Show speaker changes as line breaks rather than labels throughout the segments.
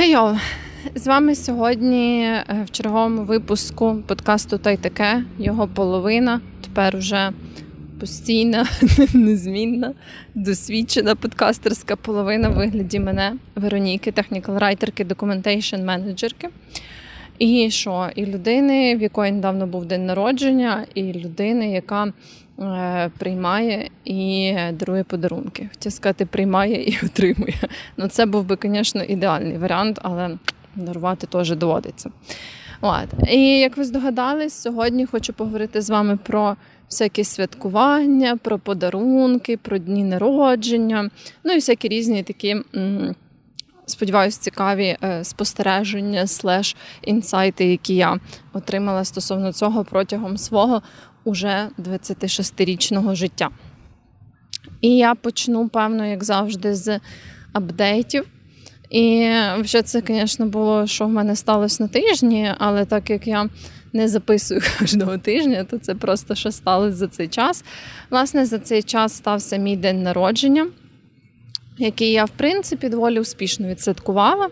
Хейо! З вами сьогодні е, в черговому випуску подкасту та й таке. Його половина. Тепер вже постійна, незмінна, досвідчена подкастерська половина в вигляді мене, Вероніки, технікал-райтерки, документейшн менеджерки. І що? І людини, в якої недавно був день народження, і людини, яка приймає і дарує подарунки. Хотів сказати, приймає і отримує. Ну, це був би, звісно, ідеальний варіант, але дарувати теж доводиться. От. І як ви здогадались, сьогодні хочу поговорити з вами про всякі святкування, про подарунки, про дні народження, ну і всякі різні такі. Сподіваюсь, цікаві е, спостереження, слеш інсайти, які я отримала стосовно цього протягом свого уже 26-річного життя. І я почну, певно, як завжди, з апдейтів. І вже це, звісно, було, що в мене сталося на тижні, але так як я не записую кожного тижня, то це просто що сталося за цей час. Власне, за цей час стався мій день народження, який я, в принципі, доволі успішно відсвяткувала.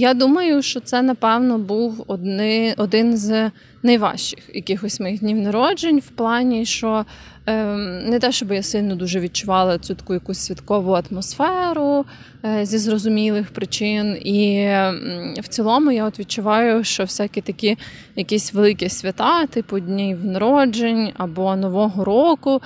Я думаю, що це, напевно, був одни, один з найважчих якихось моїх днів народжень, в плані, що е, не те, щоб я сильно дуже відчувала цю таку якусь святкову атмосферу е, зі зрозумілих причин. І е, в цілому я от відчуваю, що всякі такі якісь великі свята, типу днів народжень або Нового року.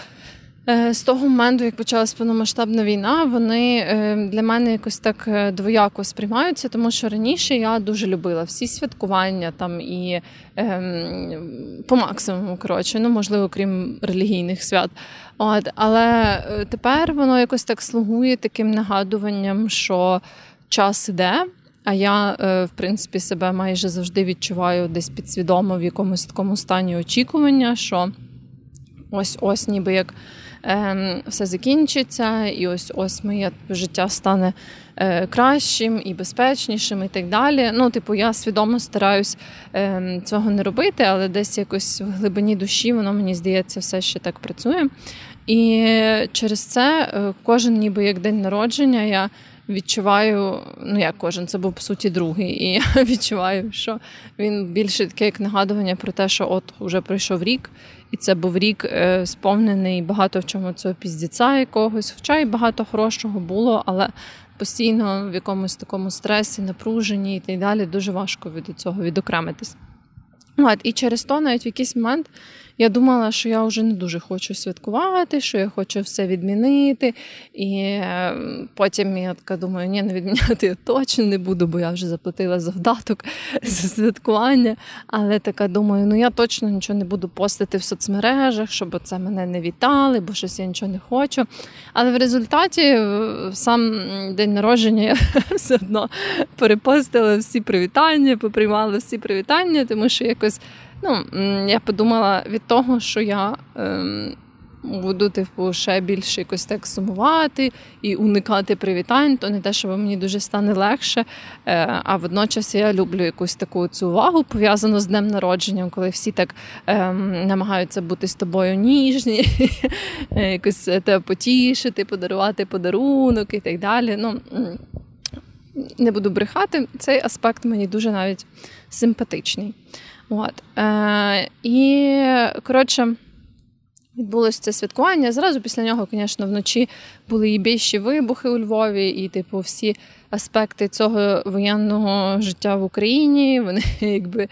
Е, з того моменту, як почалась повномасштабна війна, вони е, для мене якось так е, двояко сприймаються, тому що раніше я дуже любила всі святкування там і ем, по максимуму, коротше, ну можливо, крім релігійних свят. От, Але тепер воно якось так слугує таким нагадуванням, що час іде. А я, в принципі, себе майже завжди відчуваю десь підсвідомо в якомусь такому стані очікування, що ось ось ніби як все закінчиться, і ось ось моє життя стане е, кращим і безпечнішим, і так далі. Ну, типу, я свідомо стараюсь ем, цього не робити, але десь якось в глибині душі воно мені здається все ще так працює. І через це е, кожен, ніби як день народження, я. Відчуваю, ну як кожен, це був по суті другий, і я відчуваю, що він більше таке як нагадування про те, що от вже пройшов рік, і це був рік е, сповнений багато в чому цього піздіця якогось. Хоча і багато хорошого було, але постійно в якомусь такому стресі, напруженні і так далі дуже важко від цього відокремитись. От, І через то навіть в якийсь момент я думала, що я вже не дуже хочу святкувати, що я хочу все відмінити. І е, потім я така думаю, ні, не відміняти я точно не буду, бо я вже заплатила завдаток за святкування. Але така думаю, ну я точно нічого не буду постити в соцмережах, щоб це мене не вітали, бо щось я нічого не хочу. Але в результаті сам день народження я все одно перепостила всі привітання, поприймала всі привітання, тому що якось. Ну, я подумала від того, що я ем, буду типу, ще більше якось так сумувати і уникати привітань, то не те, що мені дуже стане легше. Е, а водночас я люблю якусь таку цю увагу пов'язану з днем народження, коли всі так ем, намагаються бути з тобою ніжні, якось тебе потішити, подарувати подарунок і так далі. Ну, не буду брехати, цей аспект мені дуже навіть симпатичний. От. Е, І, коротше, відбулося це святкування. Зразу після нього, звісно, вночі були і більші вибухи у Львові, і, типу, всі аспекти цього воєнного життя в Україні, вони якби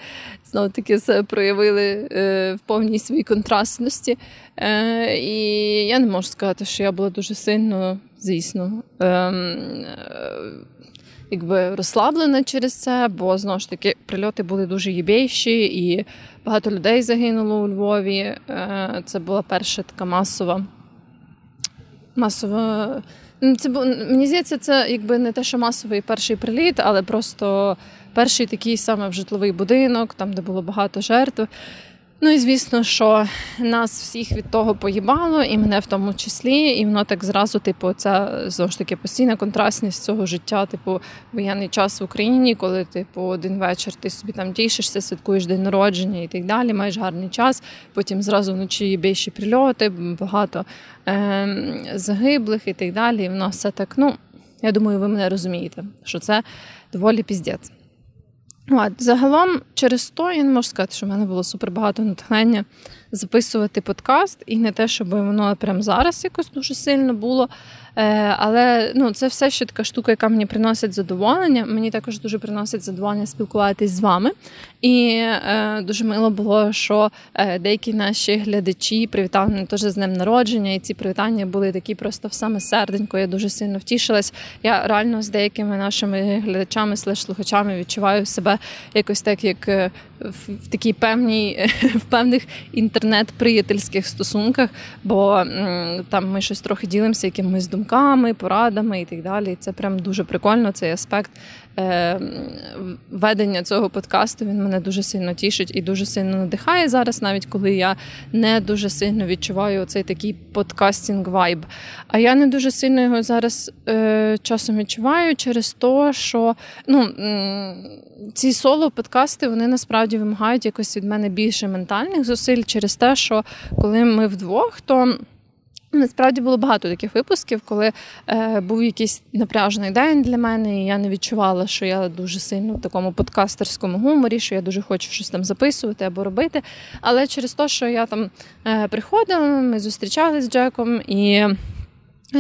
знову таки проявили е, в повній своїй контрастності. Е, І я не можу сказати, що я була дуже сильно, звісно. Ем, е, якби розслаблена через це, бо знову ж таки прильоти були дуже їбейші, і багато людей загинуло у Львові. Е, це була перша така масова. масова. Це мені здається, це якби не те, що масовий перший приліт, але просто перший такий саме в житловий будинок, там де було багато жертв. Ну і звісно, що нас всіх від того поїбало, і мене в тому числі, і воно так зразу, типу, це знову ж таки постійна контрастність цього життя, типу, воєнний час в Україні, коли типу один вечір ти собі там тішишся, святкуєш день народження і так далі, маєш гарний час. Потім зразу вночі більші прильоти, багато е- загиблих і так далі. І воно все так, ну Я думаю, ви мене розумієте, що це доволі піздець. От, Загалом, через то я не можу сказати, що в мене було супер багато натхнення записувати подкаст, і не те, щоб воно прямо зараз якось дуже сильно було. Е, але ну, це все ще така штука, яка мені приносить задоволення. Мені також дуже приносить задоволення спілкуватись з вами. І е, дуже мило було, що е, деякі наші глядачі привітали мене теж з днем народження, і ці привітання були такі просто в саме серденько. Я дуже сильно втішилась. Я реально з деякими нашими глядачами, слухачами відчуваю себе якось так, як е, в, такій певній в певних інтернет-приятельських стосунках, бо там ми щось трохи ділимося якимись думками, порадами і так далі. І Це прям дуже прикольно. Цей аспект е, ведення цього подкасту він мене дуже сильно тішить і дуже сильно надихає зараз, навіть коли я не дуже сильно відчуваю цей такий подкастінг вайб. А я не дуже сильно його зараз е, часом відчуваю через те, що ну, ці соло-подкасти вони насправді вимагають якось від мене більше ментальних зусиль через те, що коли ми вдвох, то. Насправді було багато таких випусків, коли е, був якийсь напряжений день для мене, і я не відчувала, що я дуже сильно в такому подкастерському гуморі, що я дуже хочу щось там записувати або робити. Але через те, що я там е, приходила, ми зустрічалися з Джеком і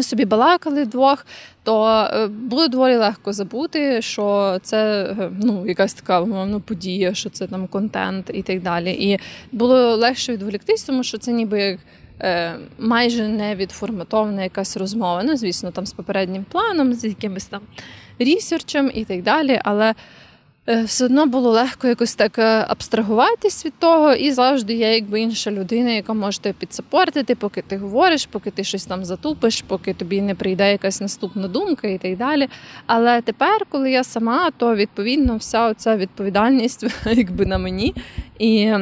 собі балакали вдвох, то е, було доволі легко забути, що це е, ну, якась така умовно подія, що це там контент і так далі. І було легше відволіктись, тому що це ніби як. Е, майже не відформатована якась розмова. Ну, звісно, там з попереднім планом, з якимось там рісерчем і так далі. Але все одно було легко якось так е, абстрагуватись від того, і завжди є якби інша людина, яка може тебе підсапортити, поки ти говориш, поки ти щось там затупиш, поки тобі не прийде якась наступна думка і так далі. Але тепер, коли я сама, то відповідно вся ця відповідальність якби на мені. І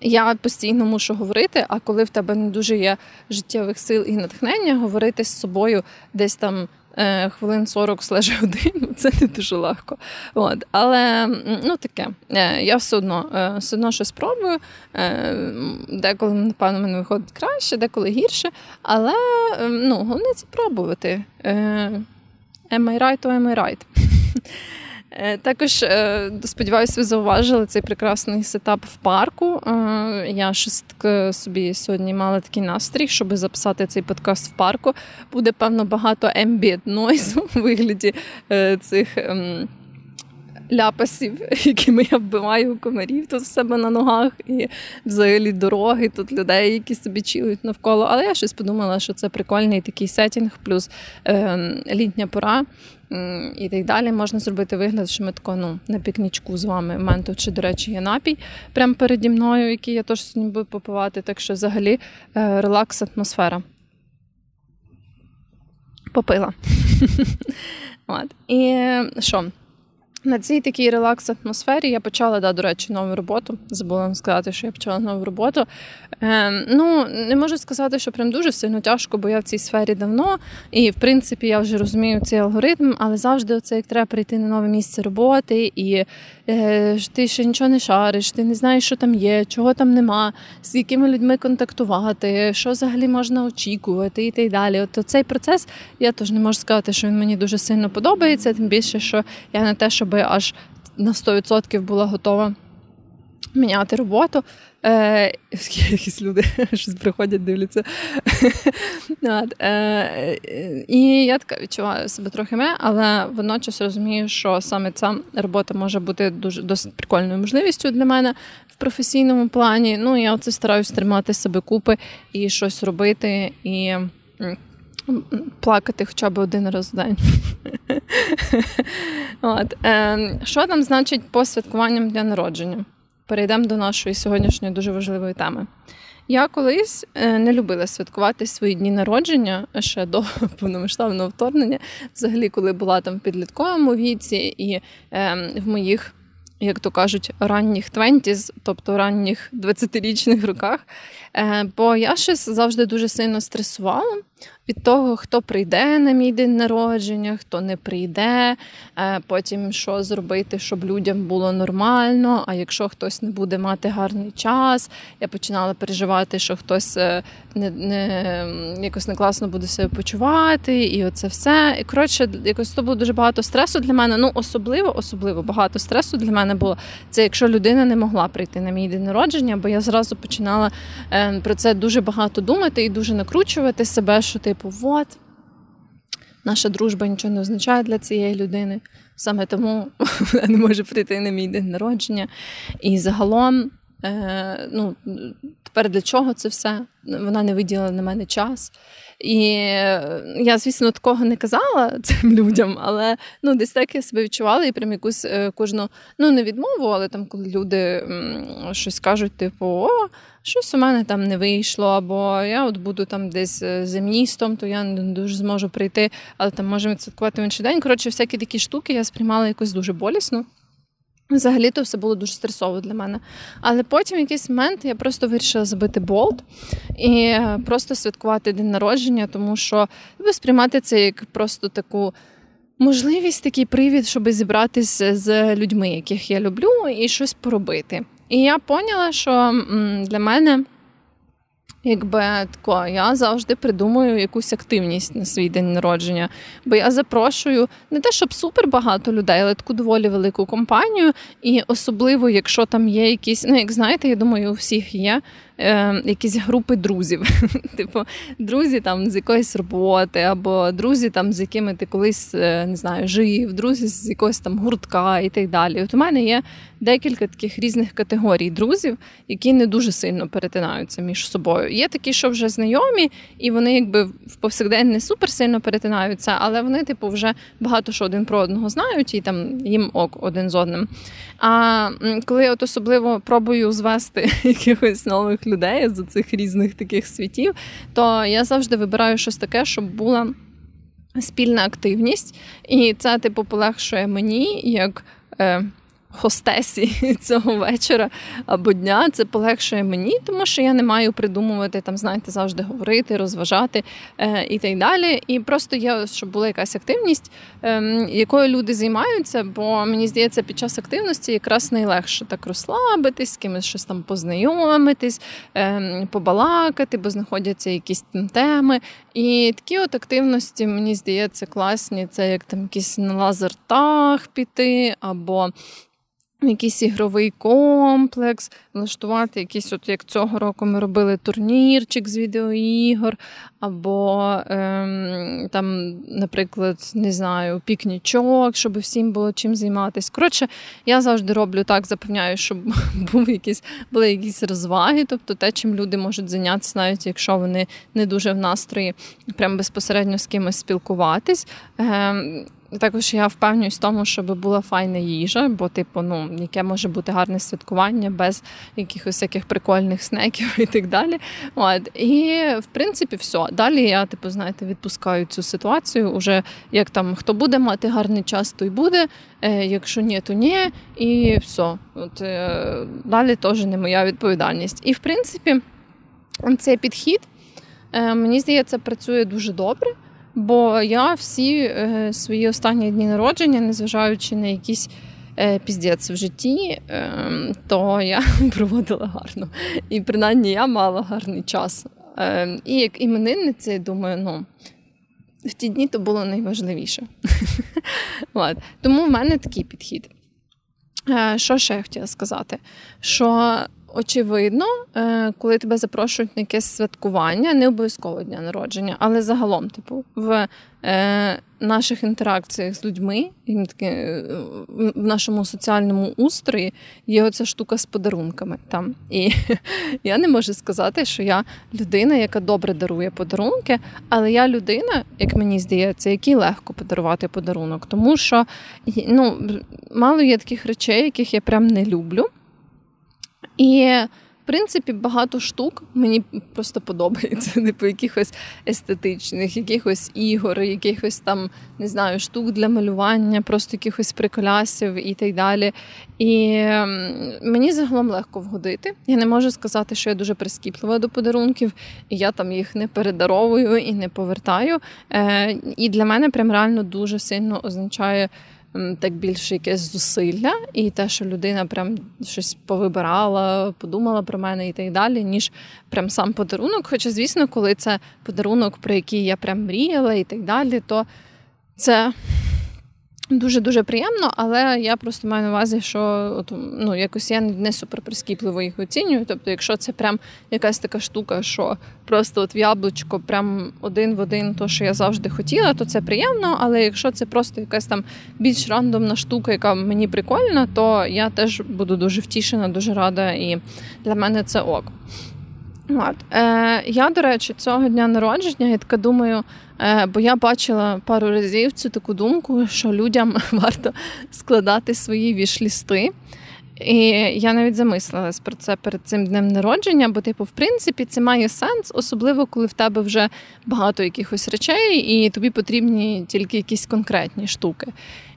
я постійно мушу говорити, а коли в тебе не дуже є життєвих сил і натхнення, говорити з собою десь там е, хвилин 40 слеже годину, це не дуже легко. От. Але ну таке, е, я все одно е, все одно щось спробую. Деколи, напевно, мене виходить краще, деколи гірше. Але ну, головне це пробувати. Am I right, or am I right? Е, також е, сподіваюся, ви зауважили цей прекрасний сетап в парку. Е, я щось таке собі сьогодні мала такий настрій, щоб записати цей подкаст в парку. Буде певно багато ambient noise у вигляді цих. Ем, ляпасів, якими я вбиваю комарів тут в себе на ногах, і взагалі дороги, тут людей, які собі чилують навколо. Але я щось подумала, що це прикольний такий сетінг, плюс е, літня пора. І так далі можна зробити вигляд, що ми тако, ну, на пікнічку з вами. менту, чи, до речі, є напій прямо переді мною, який я теж сьогодні буду попивати. Так що взагалі е, релакс атмосфера. Попила. От. І що? На цій такій релакс атмосфері я почала, да, до речі, нову роботу. Забула вам сказати, що я почала нову роботу. Е, Ну, не можу сказати, що прям дуже сильно тяжко, бо я в цій сфері давно. І, в принципі, я вже розумію цей алгоритм, але завжди оце як треба прийти на нове місце роботи, і е, ти ще нічого не шариш, ти не знаєш, що там є, чого там нема, з якими людьми контактувати, що взагалі можна очікувати, і так далі. От цей процес я теж не можу сказати, що він мені дуже сильно подобається, тим більше, що я не те, щоб аж на 100% була готова міняти роботу. Е, Якісь люди щось приходять, дивляться. е, І я така відчуваю себе трохи ме, але водночас розумію, що саме ця робота може бути дуже досить прикольною можливістю для мене в професійному плані. Ну, я оце стараюсь тримати себе купи і щось робити. і плакати хоча б один раз в день. От. Е, Що там значить по святкуванням дня народження? Перейдемо до нашої сьогоднішньої дуже важливої теми. Я колись е, не любила святкувати свої дні народження ще до повномасштабного вторгнення, взагалі, коли була там в підлітковому віці, і е, в моїх, як то кажуть, ранніх твентіз, тобто ранніх 20-річних роках. Е, бо я щось завжди дуже сильно стресувала. Від того, хто прийде на мій день народження, хто не прийде, е, потім що зробити, щоб людям було нормально. А якщо хтось не буде мати гарний час, я починала переживати, що хтось е, не не якось не класно буде себе почувати, і оце все. І коротше, якось то було дуже багато стресу для мене. Ну, особливо, особливо багато стресу для мене було це, якщо людина не могла прийти на мій день народження, бо я зразу починала е, про це дуже багато думати і дуже накручувати себе, що типу, от. Наша дружба нічого не означає для цієї людини. Саме тому вона не може прийти на мій день народження. І загалом, е, ну, тепер для чого це все? Вона не виділила на мене час. І я, звісно, такого не казала цим людям, але ну, десь так я себе відчувала і прям якусь е, кожну, ну не відмову, але там, коли люди щось кажуть, типу, о, щось у мене там не вийшло, або я от буду там десь е, за містом, то я не дуже зможу прийти, але там можемо відсвяткувати в інший день. Коротше, всякі такі штуки я сприймала якось дуже болісно. Взагалі то все було дуже стресово для мене. Але потім в якийсь момент я просто вирішила забити болт і просто святкувати день народження, тому що сприймати це як просто таку можливість, такий привід, щоб зібратися з людьми, яких я люблю, і щось поробити. І я поняла, що для мене. Якби тако, я завжди придумую якусь активність на свій день народження, бо я запрошую не те, щоб супер багато людей, але таку доволі велику компанію. І особливо, якщо там є якісь, ну як знаєте, я думаю, у всіх є е, якісь групи друзів. Типу, друзі там з якоїсь роботи, або друзі, там з якими ти колись е, не знаю, жив, друзі з якогось там гуртка і так далі. От у мене є декілька таких різних категорій друзів, які не дуже сильно перетинаються між собою. Є такі, що вже знайомі, і вони якби в повсякдень не супер сильно перетинаються, але вони, типу, вже багато що один про одного знають, і там їм ок один з одним. А коли я от особливо пробую звести якихось нових людей з цих різних таких світів, то я завжди вибираю щось таке, щоб була спільна активність, і це типу полегшує мені як. Хостесі цього вечора або дня. Це полегшує мені, тому що я не маю придумувати там, знаєте, завжди говорити, розважати е, і так далі. І просто є, щоб була якась активність, е, якою люди займаються, бо мені здається, під час активності якраз найлегше так розслабитись, з кимось щось там познайомитись, е, побалакати, бо знаходяться якісь там теми. І такі от активності, мені здається, класні. Це як там якийсь на лазертаг піти, або якийсь ігровий комплекс, влаштувати якийсь, от як цього року ми робили турнірчик з відеоігор, або ем, там, наприклад, не знаю, пікнічок, щоб всім було чим займатися. Коротше, я завжди роблю так, запевняю, щоб був якісь, були якісь розваги, тобто те, чим люди можуть зайнятися, навіть якщо вони не дуже в настрої, прям безпосередньо з кимось спілкуватись. Ем, також я впевнююсь в тому, щоб була файна їжа, бо, типу, ну, яке може бути гарне святкування без якихось всяких прикольних снеків і так далі. От. І в принципі, все. Далі я, типу, знаєте, відпускаю цю ситуацію. Уже як там хто буде мати гарний час, то й буде. Е, Якщо ні, то ні. І все. От, е, Далі теж не моя відповідальність. І в принципі, цей підхід, е, мені здається, працює дуже добре. Бо я всі е, свої останні дні народження, незважаючи на якісь е, піздець в житті, е, то я проводила гарно. І принаймні я мала гарний час. Е, і як іменинниця, я думаю, ну. В ті дні то було найважливіше. Тому в мене такий підхід. Е, що ще я хотіла сказати? Що очевидно, е, коли тебе запрошують на якесь святкування, не обов'язково дня народження, але загалом, типу, в е, наших інтеракціях з людьми, е, в нашому соціальному устрої є оця штука з подарунками. Там. І я не можу сказати, що я людина, яка добре дарує подарунки, але я людина, як мені здається, якій легко подарувати подарунок, тому що ну, мало є таких речей, яких я прям не люблю. І в принципі, багато штук мені просто подобається, типу якихось естетичних, якихось ігор, якихось там не знаю, штук для малювання, просто якихось приколясів і так далі. І мені загалом легко вгодити. Я не можу сказати, що я дуже прискіплива до подарунків, і я там їх не передаровую і не повертаю. Е, і для мене прям реально дуже сильно означає так більше якесь зусилля, і те, що людина прям щось повибирала, подумала про мене і так далі, ніж прям сам подарунок. Хоча, звісно, коли це подарунок, про який я прям мріяла і так далі, то це Дуже дуже приємно, але я просто маю на увазі, що от, ну якось я не супер прискіпливо їх оцінюю. Тобто, якщо це прям якась така штука, що просто от в яблучко прям один в один, то що я завжди хотіла, то це приємно. Але якщо це просто якась там більш рандомна штука, яка мені прикольна, то я теж буду дуже втішена, дуже рада, і для мене це ок. От. Е, Я, до речі, цього дня народження я така думаю, бо я бачила пару разів цю таку думку, що людям варто складати свої вішлісти. І я навіть замислилась про це перед цим днем народження, бо, типу, в принципі, це має сенс, особливо коли в тебе вже багато якихось речей, і тобі потрібні тільки якісь конкретні штуки.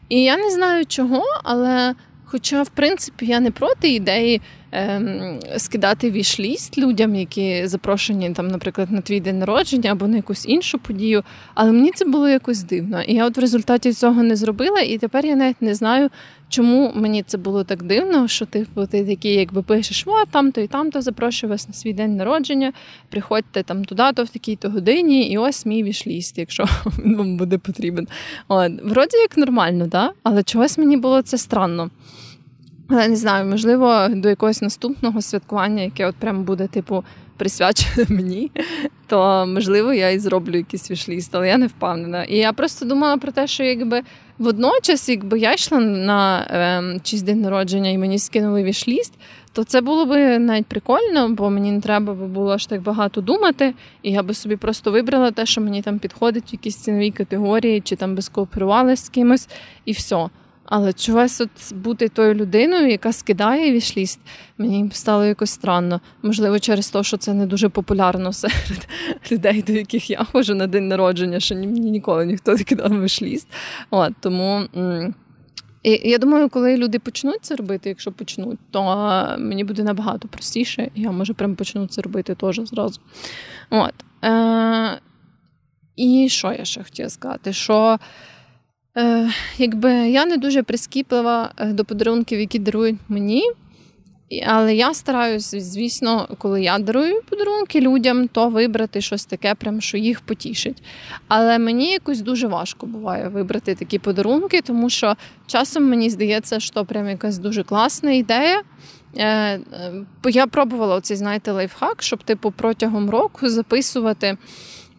І я не знаю чого, але хоча, в принципі, я не проти ідеї ем, скидати вішліст людям, які запрошені, там, наприклад, на твій день народження або на якусь іншу подію. Але мені це було якось дивно. І я от в результаті цього не зробила, і тепер я навіть не знаю, чому мені це було так дивно, що типу, ти такий, якби пишеш, о, там-то і там-то запрошую вас на свій день народження, приходьте там туди-то в такій-то годині, і ось мій вішліст, якщо вам буде потрібен. От, Вроді як нормально, да? але чогось мені було це странно. Але не знаю, можливо, до якогось наступного святкування, яке от прям буде, типу, присвячене мені, то можливо я і зроблю якийсь вішліст, але я не впевнена. І я просто думала про те, що якби водночас, якби я йшла на е, чийсь день народження і мені скинули вішліст, то це було б навіть прикольно, бо мені не треба було аж так багато думати, і я би собі просто вибрала те, що мені там підходить в якійсь ціновій категорії, чи там би скооперувалася з кимось, і все. Але чогось от бути тою людиною, яка скидає вішліст, мені стало якось странно. Можливо, через те, що це не дуже популярно серед людей, до яких я ходжу на день народження, що мені ніколи ніхто не кидав вішліст. От, Тому і я думаю, коли люди почнуть це робити, якщо почнуть, то мені буде набагато простіше, і я може прям почну це робити теж зразу. От. Е- І що я ще хотіла сказати? Що Е, Якби я не дуже прискіплива е, до подарунків, які дарують мені. Але я стараюся, звісно, коли я дарую подарунки людям, то вибрати щось таке, прям, що їх потішить. Але мені якось дуже важко буває вибрати такі подарунки, тому що часом мені здається, що прям якась дуже класна ідея. Е, я пробувала оцей, знаєте, лайфхак, щоб типу протягом року записувати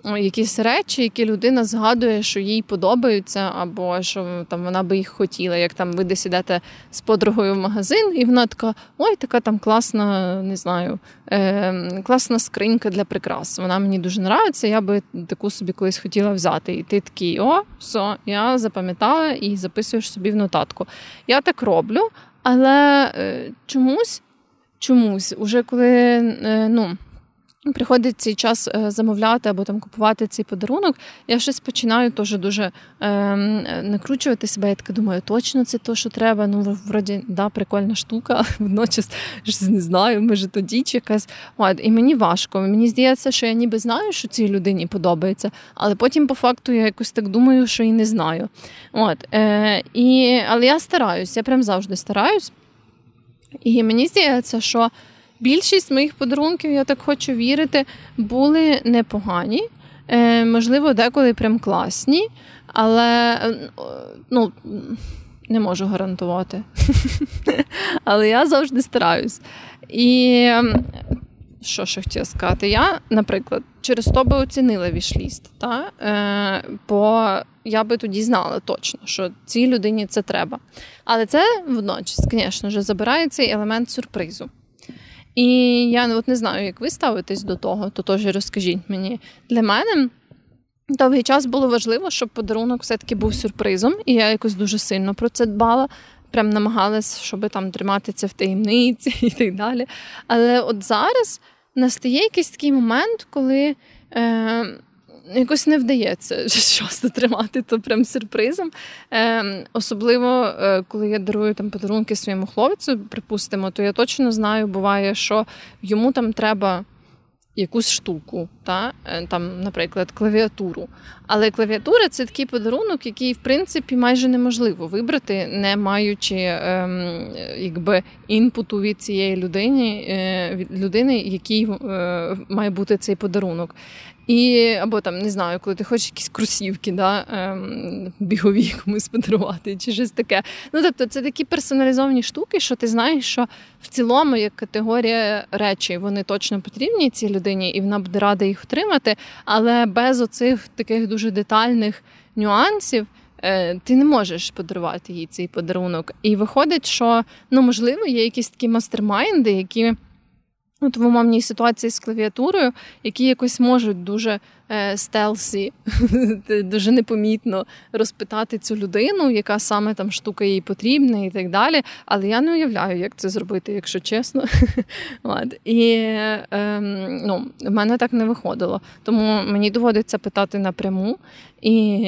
якісь речі, які людина згадує, що їй подобаються, або що там вона би їх хотіла. Як там ви десь ідете з подругою в магазин, і вона така: ой, така там класна, не знаю, е, класна скринька для прикрас. Вона мені дуже подобається, я би таку собі колись хотіла взяти. І ти такий, о, все, я запам'ятала і записуєш собі в нотатку. Я так роблю, але е, чомусь, чомусь, уже коли е, ну. Приходить цей час е, замовляти або там купувати цей подарунок, я щось починаю теж дуже е, накручувати себе. Я така думаю, точно це то, що треба. Ну, вроді, да, прикольна штука, водночас не знаю, може то діч якась. І мені важко. Мені здається, що я ніби знаю, що цій людині подобається, але потім, по факту, я якось так думаю, що і не знаю. От, е, і, Але я стараюсь, я прям завжди стараюсь. І мені здається, що. Більшість моїх подарунків, я так хочу вірити, були непогані. Е, Можливо, деколи прям класні, але ну, не можу гарантувати. Але я завжди стараюсь. І ем, що ще хотіла сказати? Я, наприклад, через то би оцінила вішліст, та? Е, бо я би тоді знала точно, що цій людині це треба. Але це водночас, звісно забирає цей елемент сюрпризу. І я от не знаю, як ви ставитесь до того, то теж розкажіть мені. Для мене довгий час було важливо, щоб подарунок все-таки був сюрпризом, і я якось дуже сильно про це дбала. прям намагалась, щоб там тримати це в таємниці і так далі. Але от зараз настає якийсь такий момент, коли. Е, Якось не вдається часто тримати то прям сюрпризом. Е, Особливо, е, коли я дарую там подарунки своєму хлопцю, припустимо, то я точно знаю, буває, що йому там треба якусь штуку, та е, там, наприклад, клавіатуру. Але клавіатура це такий подарунок, який в принципі майже неможливо вибрати, не маючи ем, якби інпуту від цієї людини, е, від людини, якій е, має бути цей подарунок. І або там не знаю, коли ти хочеш якісь кросівки, да, ем, бігові комусь подарувати чи щось таке. Ну тобто, це такі персоналізовані штуки, що ти знаєш, що в цілому як категорія речі вони точно потрібні цій людині, і вона буде рада їх отримати. Але без оцих таких дуже детальних нюансів. Е, ти не можеш подарувати їй цей подарунок. І виходить, що ну можливо є якісь такі мастермайнди, які От в умовній ситуації з клавіатурою, які якось можуть дуже стелсі, дуже непомітно розпитати цю людину, яка саме там штука їй потрібна, і так далі. Але я не уявляю, як це зробити, якщо чесно. І ем, ну, в мене так не виходило. Тому мені доводиться питати напряму. І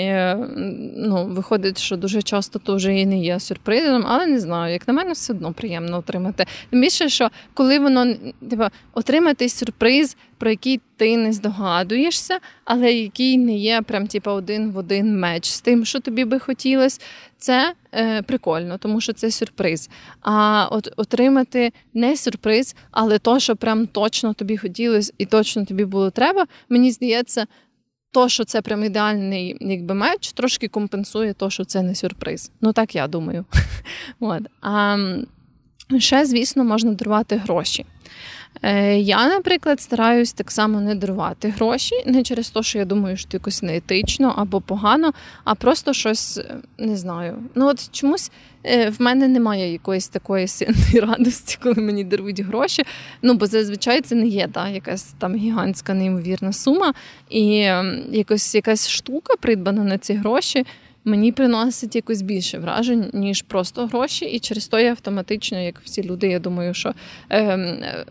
ну, виходить, що дуже часто то вже і не є сюрпризом, але не знаю, як на мене, все одно приємно отримати. Тим більше, що коли воно типу, отримати сюрприз про який ти не здогадуєшся, але який не є прям типу, один в один меч з тим, що тобі би хотілося, це е, прикольно, тому що це сюрприз. А от отримати не сюрприз, але то, що прям точно тобі хотілося і точно тобі було треба, мені здається. То, що це прям ідеальний якби меч, трошки компенсує то, що це не сюрприз. Ну так я думаю. Ще, звісно, можна дарувати гроші. Е, я, наприклад, стараюсь так само не дарувати гроші, не через те, що я думаю, що це якось неетично або погано, а просто щось е, не знаю. Ну от чомусь е, в мене немає якоїсь такої сильної радості, коли мені дарують гроші. Ну бо зазвичай це не є та, якась там гігантська неймовірна сума, і ем, якось якась штука придбана на ці гроші мені приносить якось більше вражень, ніж просто гроші. І через то я автоматично, як всі люди, я думаю, що е, е,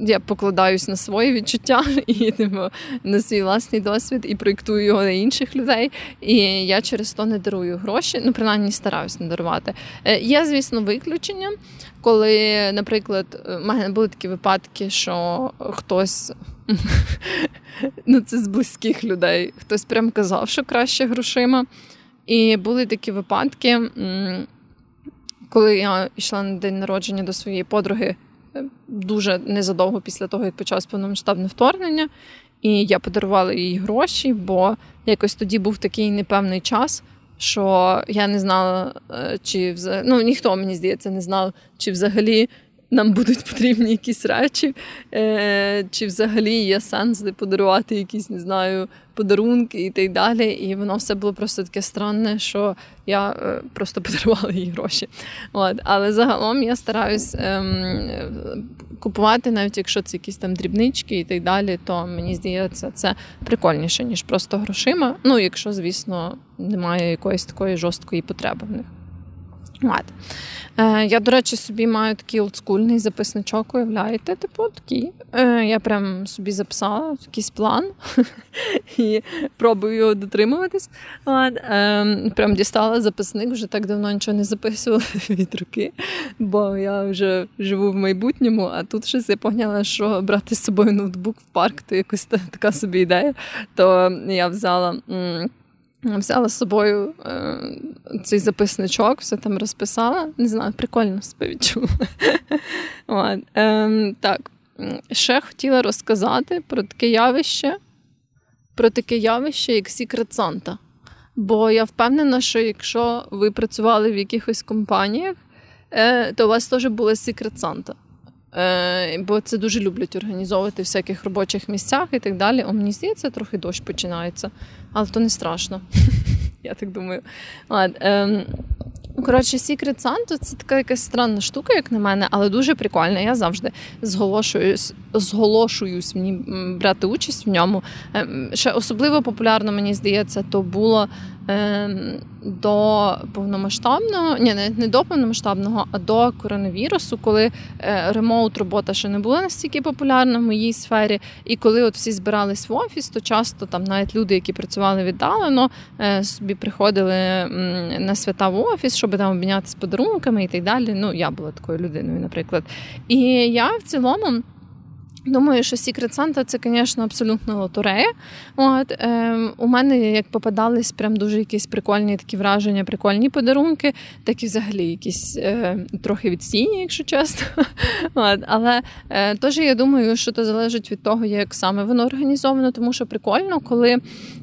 я покладаюсь на свої відчуття і типу, на свій власний досвід і проєктую його на інших людей. І я через то не дарую гроші, ну принаймні стараюсь не дарувати. Е, Є, звісно, виключення, коли, наприклад, в мене були такі випадки, що хтось. ну це з близьких людей. Хтось прям казав, що краще грошима. І були такі випадки, коли я йшла на день народження до своєї подруги е, дуже незадовго після того, як почалось повномасштабне вторгнення, і я подарувала їй гроші, бо якось тоді був такий непевний час. Що я не знала, е, чи взагалі, ну ніхто мені здається не знав, чи взагалі нам будуть потрібні якісь речі, е, чи взагалі є сенс подарувати якісь, не знаю, подарунки і так далі. І воно все було просто таке странне, що я е, просто подарувала їй гроші. От. Але загалом я стараюсь е, купувати, навіть якщо це якісь там дрібнички і так далі, то мені здається, це прикольніше, ніж просто грошима. Ну, якщо, звісно, немає якоїсь такої жорсткої потреби в них. От. Е, Я, до речі, собі маю такий олдскульний записничок, уявляєте, типу такий. Е, Я прям собі записала якийсь план і пробую його дотримуватись. Е, Прям дістала записник, вже так давно нічого не записувала від руки, бо я вже живу в майбутньому, а тут щось я поняла, що брати з собою ноутбук в парк, то якось така собі ідея. То я взяла. Взяла з собою е, цей записничок, все там розписала. Не знаю, прикольно себе відчула. Е, так, ще хотіла розказати про таке явище, про таке явище, як Secret Santa. Бо я впевнена, що якщо ви працювали в якихось компаніях, е, то у вас теж була Secret Santa. Е, бо це дуже люблять організовувати в всяких робочих місцях і так далі. О, мені здається, трохи дощ починається, але то не страшно. Я так думаю. Ем, коротше, Secret Santa – це така якась странна штука, як на мене, але дуже прикольна. Я завжди зголошуюсь зголошуюсь мені брати участь в ньому. Ем, ще особливо популярно, мені здається, то було до повномасштабного, ні, не до повномасштабного, а до коронавірусу, коли е, ремоут робота ще не була настільки популярна в моїй сфері. І коли от всі збирались в офіс, то часто там навіть люди, які працювали віддалено, е, собі приходили на свята в офіс, щоб там обмінятися подарунками і так далі. Ну, я була такою людиною, наприклад. І я в цілому. Думаю, що Secret Santa це, звісно, абсолютно лотерея. От е, у мене як попадались прям дуже якісь прикольні такі враження, прикольні подарунки, так і взагалі якісь е, трохи відстійні, якщо чесно. От, Але е, теж я думаю, що це залежить від того, як саме воно організовано, тому що прикольно, коли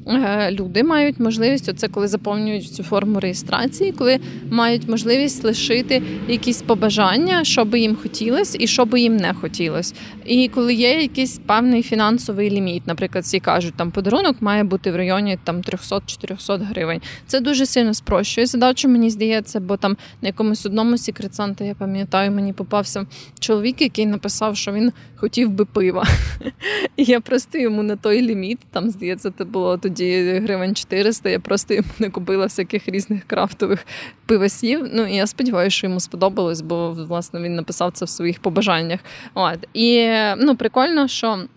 е, люди мають можливість, оце коли заповнюють цю форму реєстрації, коли мають можливість лишити якісь побажання, що би їм хотілося і що би їм не хотілося. І коли є якийсь певний фінансовий ліміт. Наприклад, всі кажуть, там подарунок має бути в районі там 300-400 гривень. Це дуже сильно спрощує задачу, мені здається, бо там на якомусь одному секрет я пам'ятаю, мені попався чоловік, який написав, що він хотів би пива. І я просто йому на той ліміт, там здається, це було тоді гривень 400, Я просто йому не купила всяких різних крафтових пивосів. Ну і я сподіваюся, що йому сподобалось, бо власне він написав це в своїх побажаннях. От і ну прикольно, що.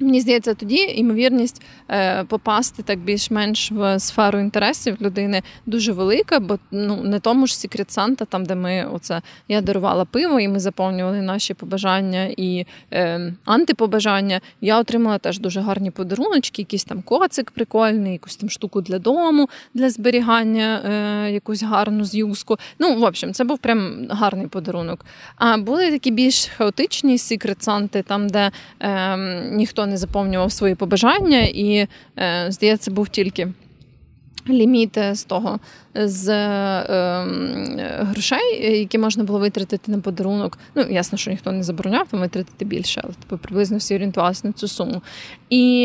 Мені здається, тоді ймовірність е, попасти так більш-менш в сферу інтересів людини дуже велика, бо ну не тому ж Secret Santa, там де ми оце я дарувала пиво, і ми заповнювали наші побажання і е, антипобажання. Я отримала теж дуже гарні подаруночки, якийсь там коцик прикольний, якусь там штуку для дому, для зберігання, е, якусь гарну з'юзку. Ну, в общем, це був прям гарний подарунок. А були такі більш хаотичні Secret Santa, там де е, ніхто не заповнював свої побажання, і, е, здається, був тільки ліміт з того з е, грошей, які можна було витратити на подарунок. Ну, ясно, що ніхто не забороняв там витратити більше, але типу, приблизно всі орієнтувалися на цю суму. І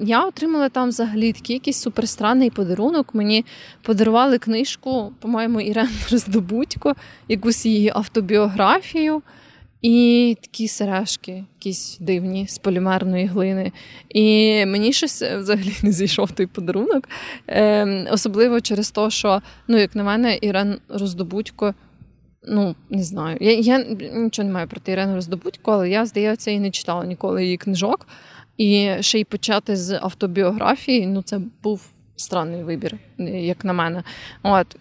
я отримала там взагалі такий якийсь суперстранний подарунок. Мені подарували книжку, по-моєму, Ірен Роздобудько, якусь її автобіографію. І такі сережки, якісь дивні з полімерної глини. І мені щось взагалі не зійшов той подарунок. Е, Особливо через те, що, ну, як на мене, Ірен Роздобудько. Ну, не знаю. Я я нічого не маю проти Ірени Роздобудько, але я, здається, і не читала ніколи її книжок. І ще й почати з автобіографії, ну, це був странний вибір, як на мене. От.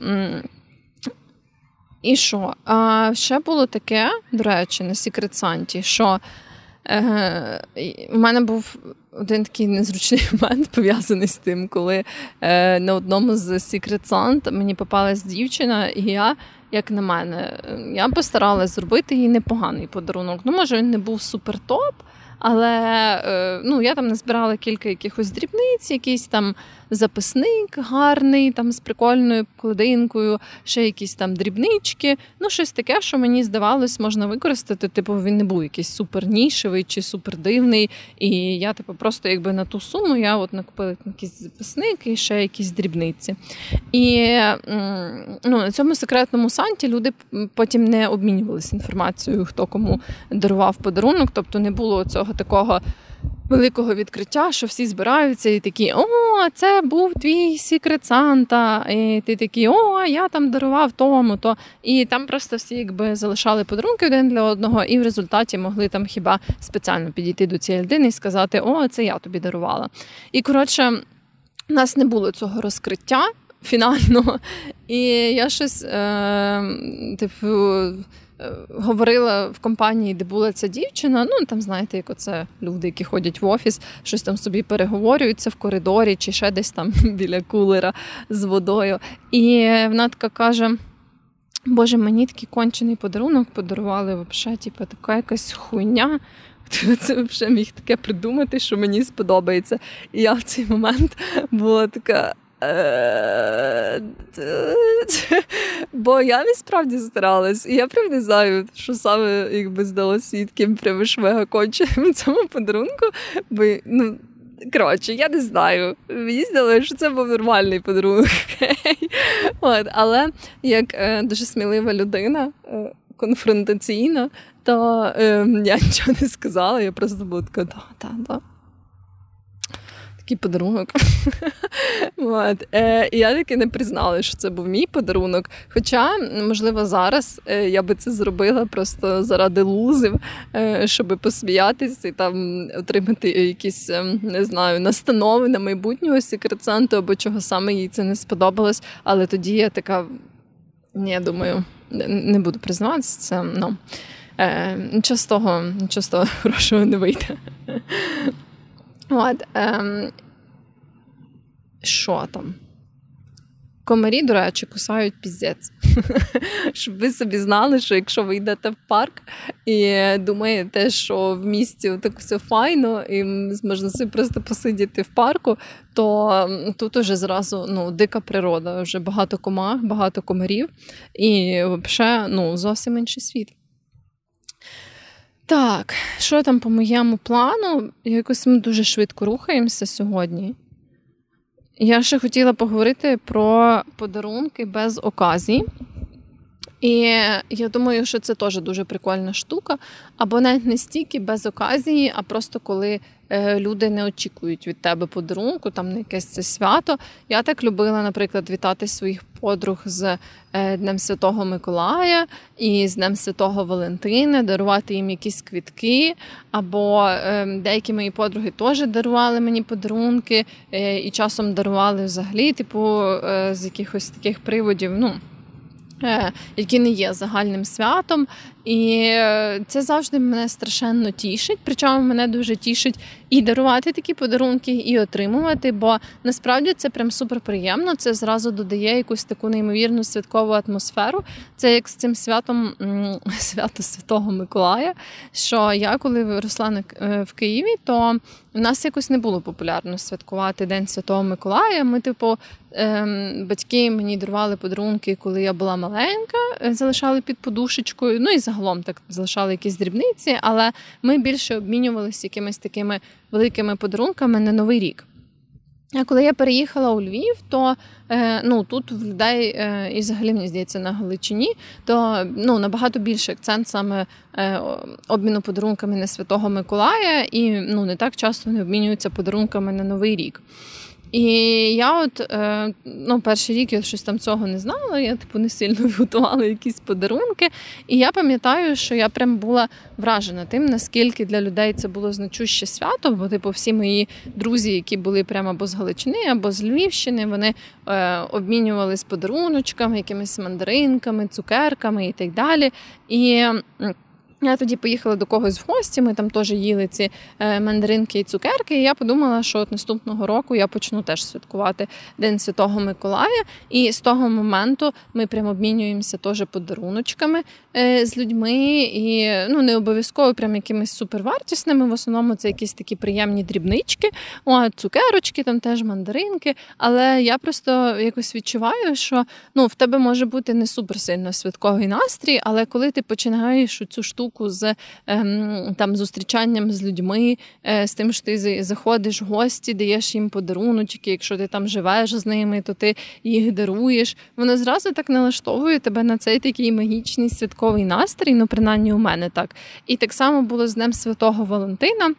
І що? А ще було таке, до речі, на Secret Санті, що е, у мене був один такий незручний момент пов'язаний з тим, коли е, на одному з Santa мені попалась дівчина, і я, як на мене, я постаралась зробити їй непоганий подарунок. Ну, може, він не був супер топ. Але е, ну, я там назбирала кілька якихось дрібниць, якийсь там записник гарний, там з прикольною кладинкою, ще якісь там дрібнички. Ну, щось таке, що мені здавалось, можна використати. Типу, він не був якийсь супер нішевий чи супер дивний. І я, типу, просто якби на ту суму я от накупила якийсь записник і ще якісь дрібниці. І ну, на цьому секретному санті люди потім не обмінювалися інформацією, хто кому дарував подарунок, тобто не було цього такого великого відкриття, що всі збираються і такі: О, це був твій секрет Санта. І ти такий, о, я там дарував тому. то. І там просто всі якби залишали подарунки один для одного, і в результаті могли там хіба спеціально підійти до цієї людини і сказати, о, це я тобі дарувала. І коротше, у нас не було цього розкриття фінального. І я щось, е, типу. Е, говорила в компанії, де була ця дівчина. Ну там знаєте, як оце люди, які ходять в офіс, щось там собі переговорюються в коридорі чи ще десь там біля кулера з водою. І вона така каже. Боже, мені такий кончений подарунок подарували взагалі, типу, така якась хуйня. Це взагалі міг таке придумати, що мені сподобається. І я в цей момент була така. Е, бо я не справді старалась, і я прям не знаю, що саме якби здалося таким прямо швега конченим цьому подарунку. Бо ну, коротше, я не знаю. Мені здалося, що це був нормальний подарунок. От, Але як е, дуже смілива людина, е, конфронтаційно, то е, я нічого не сказала, я просто була така, да, да, да такий подарунок. От. Е, І я таки не признала, що це був мій подарунок. Хоча, можливо, зараз е, я би це зробила просто заради лузів, е, щоб посміятися і там отримати якісь, е, не знаю, настанови на майбутнього секрет-санту, або чого саме їй це не сподобалось. Але тоді я така, ні, я думаю, не буду признаватися це. Ну. Е, Нічого з того, нічого з того хорошого не вийде. От, ем, Що там? Комарі, до речі, кусають піздець. Щоб ви собі знали, що якщо ви йдете в парк і думаєте, що в місті так все файно, і можна собі просто посидіти в парку, то тут уже зразу ну, дика природа, вже багато комах, багато комарів, і взагалі ну, зовсім інший світ. Так, що там по моєму плану? Якось ми дуже швидко рухаємося сьогодні. Я ще хотіла поговорити про подарунки без оказії. І я думаю, що це теж дуже прикольна штука. Або навіть не стільки без оказії, а просто коли люди не очікують від тебе подарунку, там на якесь це свято. Я так любила, наприклад, вітати своїх подруг з е, Днем Святого Миколая і з Днем Святого Валентина, дарувати їм якісь квітки. Або е, деякі мої подруги теж дарували мені подарунки і часом дарували взагалі, типу, з якихось таких приводів. ну, Е, які не є загальним святом. І е, це завжди мене страшенно тішить. Причому мене дуже тішить і дарувати такі подарунки, і отримувати. Бо насправді це прям супер приємно. Це зразу додає якусь таку неймовірну святкову атмосферу. Це як з цим святом свято Святого Миколая. Що я, коли виросла е, в Києві, то в нас якось не було популярно святкувати День Святого Миколая. Ми, типу, ем, батьки мені дарували подарунки, коли я була маленька, залишали під подушечкою. Ну і загалом так залишали якісь дрібниці, але ми більше обмінювалися якимись такими великими подарунками на новий рік. А коли я переїхала у Львів, то е, ну тут в людей е, і взагалі мені здається на Галичині, то ну набагато більший акцент саме е, обміну подарунками на Святого Миколая, і ну не так часто вони обмінюються подарунками на Новий рік. І я, от е, ну, перший рік я щось там цього не знала. Я типу не сильно готувала якісь подарунки. І я пам'ятаю, що я прям була вражена тим, наскільки для людей це було значуще свято. Бо, типу, всі мої друзі, які були прямо або з Галичини, або з Львівщини, вони е, обмінювалися подаруночками, якимись мандаринками, цукерками і так далі. І я тоді поїхала до когось в гості, ми там теж їли ці е, мандаринки і цукерки. І я подумала, що от наступного року я почну теж святкувати День Святого Миколая. І з того моменту ми прямо обмінюємося теж подаруночками е, з людьми. І ну не обов'язково прям якимись супервартісними. В основному це якісь такі приємні дрібнички, о, цукерочки, там теж мандаринки. Але я просто якось відчуваю, що ну в тебе може бути не суперсильно святковий настрій, але коли ти починаєш цю штуку штуку з ем, там зустрічанням з людьми, е, з тим, що ти заходиш в гості, даєш їм подаруночки. Якщо ти там живеш з ними, то ти їх даруєш. Воно зразу так налаштовує тебе на цей такий магічний святковий настрій. Ну, принаймні у мене так. І так само було з Днем Святого Валентина.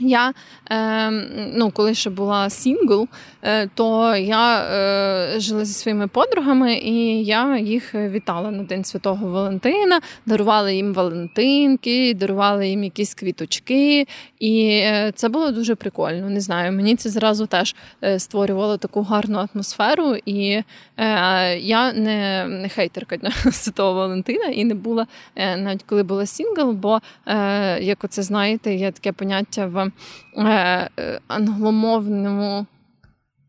Я, е, ну, коли ще була сінгл, е, то я е, жила зі своїми подругами, і я їх вітала на День Святого Валентина, дарувала їм Валентинки, дарувала їм якісь квіточки. І е, це було дуже прикольно. Не знаю, мені це зразу теж е, створювало таку гарну атмосферу. І е, я не не хейтерка Святого Валентина і не була навіть коли була сінгл, бо як оце знаєте, є таке поняття в. Е, е, англомовному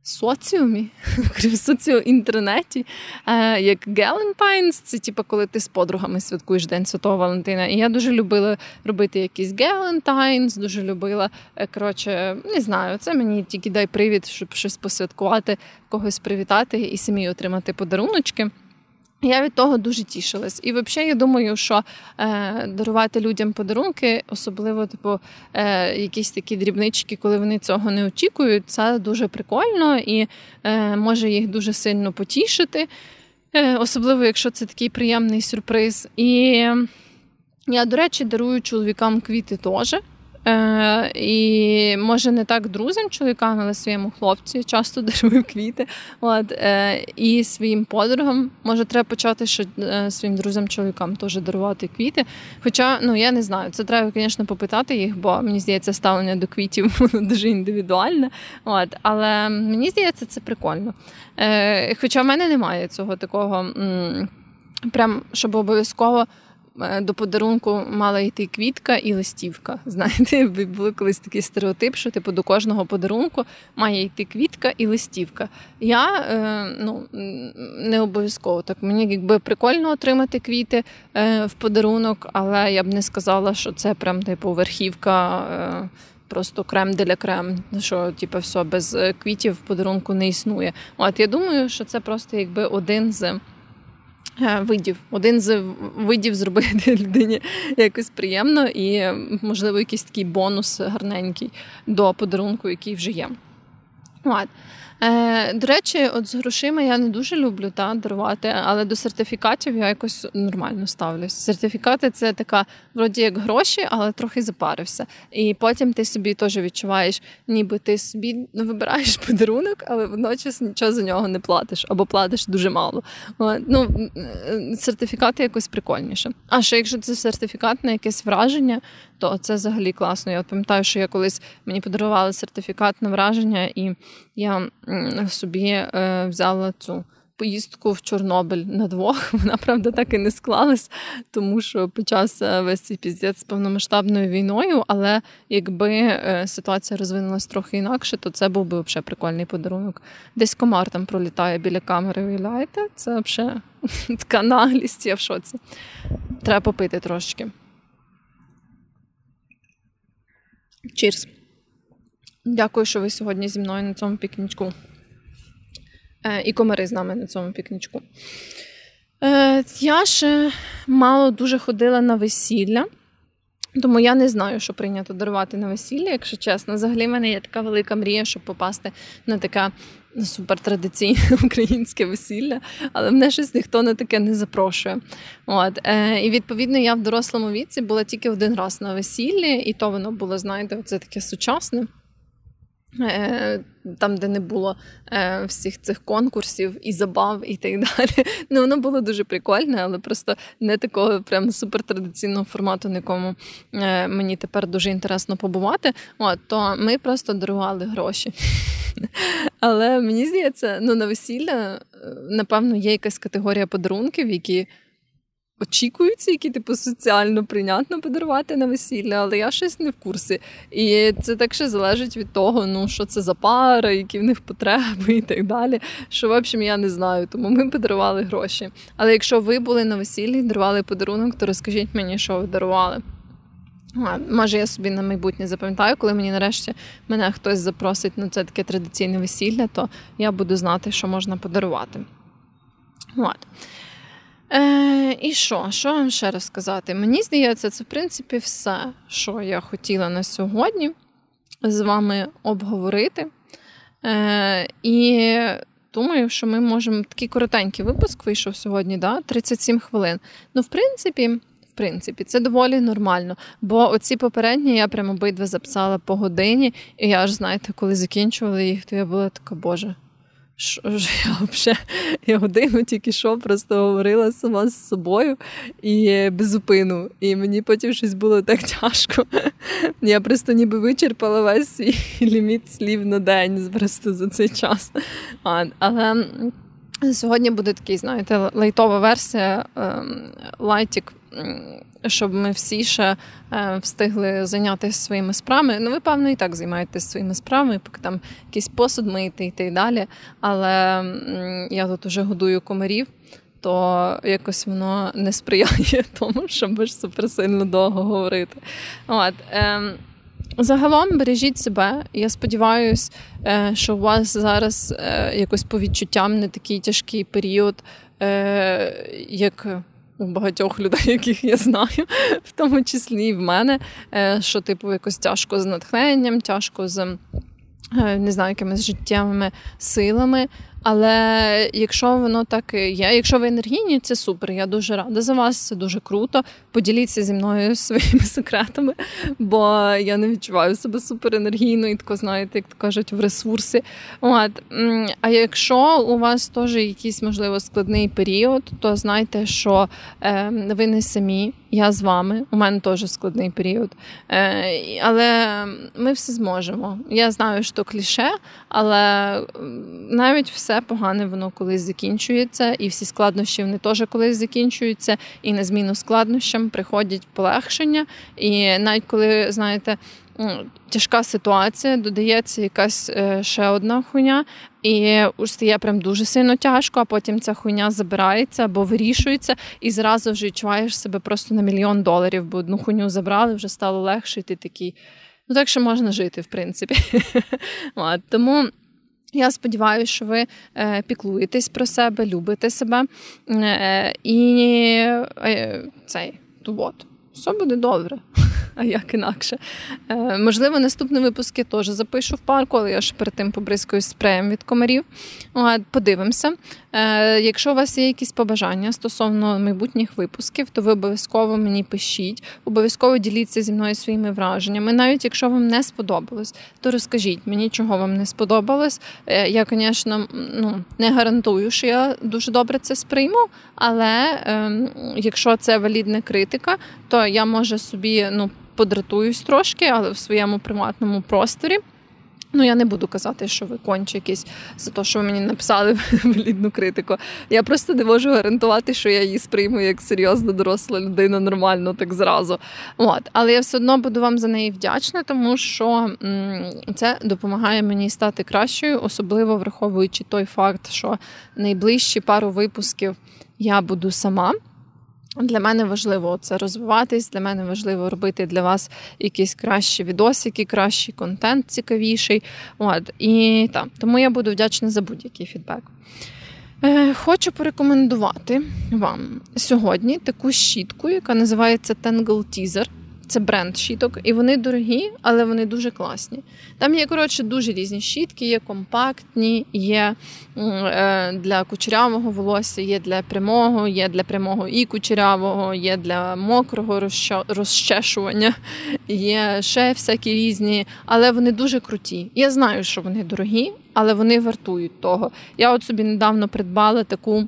соціумі, в соціоінтернеті, е, як Galentine's, це типу, коли ти з подругами святкуєш День Святого Валентина. І я дуже любила робити якісь Galentine's, дуже любила, коротше, не знаю, це мені тільки дай привід, щоб щось посвяткувати, когось привітати і самі отримати подаруночки. Я від того дуже тішилась. І взагалі, я думаю, що е, дарувати людям подарунки, особливо типу, е, якісь такі дрібнички, коли вони цього не очікують, це дуже прикольно і е, може їх дуже сильно потішити. Е, особливо, якщо це такий приємний сюрприз. І я, до речі, дарую чоловікам квіти теж. Е, І може не так друзям, чоловікам, але своєму хлопцю часто дарую квіти. От, е, І своїм подругам може треба почати ще своїм друзям-чоловікам теж дарувати квіти. Хоча, ну я не знаю, це треба, звісно, попитати їх, бо мені здається, ставлення до квітів воно дуже індивідуальне. От, Але мені здається, це прикольно. Е, Хоча в мене немає цього такого, м- прям щоб обов'язково. Е, до подарунку мала йти квітка і листівка. Знаєте, був колись такий стереотип, що типу до кожного подарунку має йти квітка і листівка. Я е, ну, не обов'язково так. Мені якби прикольно отримати квіти е, в подарунок, але я б не сказала, що це прям типу верхівка. Просто крем для крем, що типу, все без квітів в подарунку не існує. От я думаю, що це просто якби один з видів. Один з видів зробити людині якось приємно і, можливо, якийсь такий бонус гарненький до подарунку, який вже є. От. Е, До речі, от з грошима я не дуже люблю та, дарувати, але до сертифікатів я якось нормально ставлюсь. Сертифікати це така, вроді як гроші, але трохи запарився. І потім ти собі теж відчуваєш, ніби ти собі вибираєш подарунок, але водночас нічого за нього не платиш або платиш дуже мало. Ну, Сертифікати якось прикольніше. А ще якщо це сертифікат на якесь враження, то це взагалі класно. Я пам'ятаю, що я колись мені подарували сертифікат на враження, і я собі е, взяла цю. Поїздку в Чорнобиль на двох, вона правда так і не склалась, тому що почався весь цей піздець з повномасштабною війною. Але якби е, ситуація розвинулась трохи інакше, то це був би взагалі прикольний подарунок. Десь комар там пролітає біля камери. Уявляєте? Це взагалі така наглість, я в шоці. Треба попити трошки. Чірс! Дякую, що ви сьогодні зі мною на цьому пікнічку. Е, і комари з нами на цьому пікнічку. Е, я ще мало дуже ходила на весілля, тому я не знаю, що прийнято дарувати на весілля, якщо чесно. Взагалі, в мене є така велика мрія, щоб попасти на таке супертрадиційне українське весілля, але мене щось ніхто на таке не запрошує. От. Е, І відповідно я в дорослому віці була тільки один раз на весіллі, і то воно було, знаєте, це таке сучасне. Е, там, де не було е, всіх цих конкурсів і забав, і так далі. Ну, воно було дуже прикольне, але просто не такого прям супертрадиційного формату, на якому е, мені тепер дуже інтересно побувати. От, То ми просто дарували гроші. Але мені здається, ну на весілля, напевно, є якась категорія подарунків, які очікуються, які типу соціально прийнятно подарувати на весілля, але я щось не в курсі. І це так ще залежить від того, ну що це за пара, які в них потреби і так далі. Що, в общем, я не знаю, тому ми подарували гроші. Але якщо ви були на весіллі дарували подарунок, то розкажіть мені, що ви дарували. А, Може, я собі на майбутнє запам'ятаю, коли мені нарешті мене хтось запросить на це таке традиційне весілля, то я буду знати, що можна подарувати. От. Е, І що? Що вам ще розказати? Мені здається, це в принципі все, що я хотіла на сьогодні з вами обговорити. Е, І думаю, що ми можемо такий коротенький випуск вийшов сьогодні, да? 37 хвилин. Ну, в принципі. В принципі, це доволі нормально. Бо оці попередні я прямо обидва записала по годині, і я ж знаєте, коли закінчувала їх, то я була така, боже, що ж я взагалі я годину тільки що просто говорила сама з собою і без зупину. І мені потім щось було так тяжко. Я просто ніби вичерпала весь свій ліміт слів на день просто за цей час. А, Але сьогодні буде такий, знаєте, лайтова версія ем, лайтік щоб ми всі ще е, встигли зайнятися своїми справами. Ну, ви, певно, і так займаєтесь своїми справами, поки там якийсь посуд мити і так далі. Але я тут уже годую комарів. То якось воно не сприяє тому, щоб аж суперсильно довго говорити. От, е, Загалом бережіть себе. Я сподіваюся, е, що у вас зараз е, якось по відчуттям не такий тяжкий період, е, як у багатьох людей, яких я знаю, в тому числі і в мене, що типу якось тяжко з натхненням, тяжко з. Не знаю, якимись життєвими силами. Але якщо воно так є, якщо ви енергійні, це супер. Я дуже рада за вас, це дуже круто. Поділіться зі мною своїми секретами, бо я не відчуваю себе суперенергійно і тако, знаєте, як то кажуть, в ресурсі. От. А якщо у вас теж якийсь, можливо, складний період, то знайте, що е, ви не самі. Я з вами, у мене теж складний період. Е, Але ми все зможемо. Я знаю, що кліше, але навіть все погане воно колись закінчується, і всі складнощі вони теж колись закінчуються, і на зміну складнощам приходять полегшення. І навіть коли, знаєте, тяжка ситуація, додається якась е, ще одна хуйня, і стає прям дуже сильно тяжко, а потім ця хуйня забирається або вирішується, і зразу вже відчуваєш себе просто на мільйон доларів, бо одну хуйню забрали, вже стало легше, і ти такий. Ну, так що можна жити, в принципі. Тому. Я сподіваюся, що ви е, піклуєтесь про себе, любите себе е, і е, цей от, все буде добре а як інакше. Е, Можливо, наступні випуски теж запишу в парку, але я ж перед тим побризкаю спреєм від комарів. От, Подивимося. Е, Якщо у вас є якісь побажання стосовно майбутніх випусків, то ви обов'язково мені пишіть, обов'язково діліться зі мною своїми враженнями. Навіть якщо вам не сподобалось, то розкажіть мені, чого вам не сподобалось. Е, я, звісно, ну, не гарантую, що я дуже добре це сприйму, але е, якщо це валідна критика, то я можу собі ну, подратуюсь трошки, але в своєму приватному просторі. Ну, я не буду казати, що ви конче якісь за те, що ви мені написали валідну критику. Я просто не можу гарантувати, що я її сприйму як серйозна доросла людина, нормально так зразу. От. Але я все одно буду вам за неї вдячна, тому що це допомагає мені стати кращою, особливо враховуючи той факт, що найближчі пару випусків я буду сама. Для мене важливо це розвиватись. Для мене важливо робити для вас якісь кращі відосики, кращий контент цікавіший. От і так, тому я буду вдячна за будь-який фідбек. Е, хочу порекомендувати вам сьогодні таку щітку, яка називається Tangle Teaser. Це бренд щіток, і вони дорогі, але вони дуже класні. Там є, коротше, дуже різні щітки, є компактні, є е, для кучерявого волосся, є для прямого, є для прямого і кучерявого, є для мокрого розчешування, є ще всякі різні, але вони дуже круті. Я знаю, що вони дорогі, але вони вартують того. Я от собі недавно придбала таку.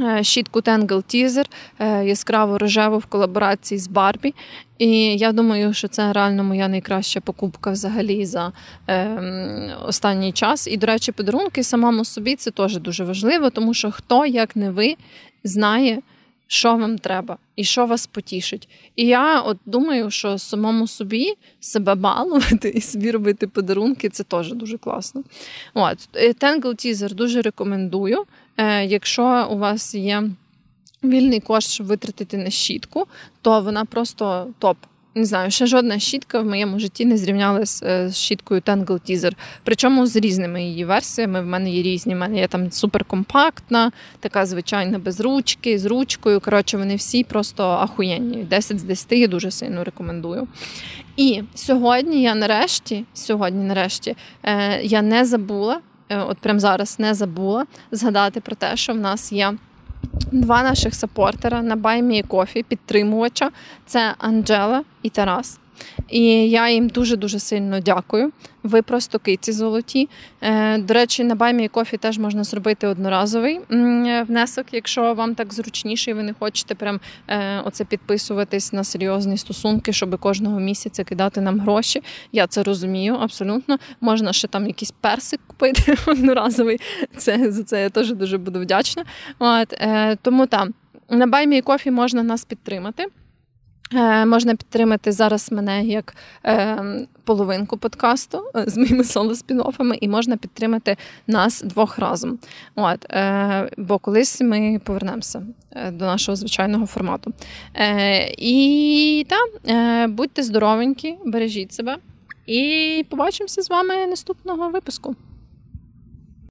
Е, щітку Tangle Teaser е, яскраво рожеву в колаборації з Барбі. І я думаю, що це реально моя найкраща покупка взагалі за е, останній час. І, до речі, подарунки самому собі це теж дуже важливо, тому що хто, як не ви, знає, що вам треба і що вас потішить. І я от думаю, що самому собі себе балувати і собі робити подарунки це теж дуже класно. От Tangle Teaser дуже рекомендую. Е, Якщо у вас є вільний кошт, щоб витратити на щітку, то вона просто топ. Не знаю, ще жодна щітка в моєму житті не зрівнялась е, з щіткою Tangle Teaser. Причому з різними її версіями. В мене є різні. В мене є там суперкомпактна, така звичайна без ручки, з ручкою. Коротше, вони всі просто ахуєнні. 10 з 10 я дуже сильно рекомендую. І сьогодні я нарешті, сьогодні, нарешті, е, я не забула, от прямо зараз не забула згадати про те, що в нас є. Два наших сапортера на Баймі Кофі, підтримувача це Анджела і Тарас. І я їм дуже-дуже сильно дякую. Ви просто киці золоті. Е, до речі, на Баймі кофі теж можна зробити одноразовий внесок, якщо вам так зручніше, і ви не хочете прям е, оце підписуватись на серйозні стосунки, щоб кожного місяця кидати нам гроші. Я це розумію абсолютно. Можна ще там якийсь персик купити одноразовий. Це За це я теж дуже буду вдячна. От, е, Тому там на Баймі кофі можна нас підтримати. Е, можна підтримати зараз мене як е, половинку подкасту е, з моїми соло спінофами і можна підтримати нас двох разом. От, е, Бо колись ми повернемося е, до нашого звичайного формату. Е, І так, е, будьте здоровенькі, бережіть себе і побачимося з вами наступного випуску.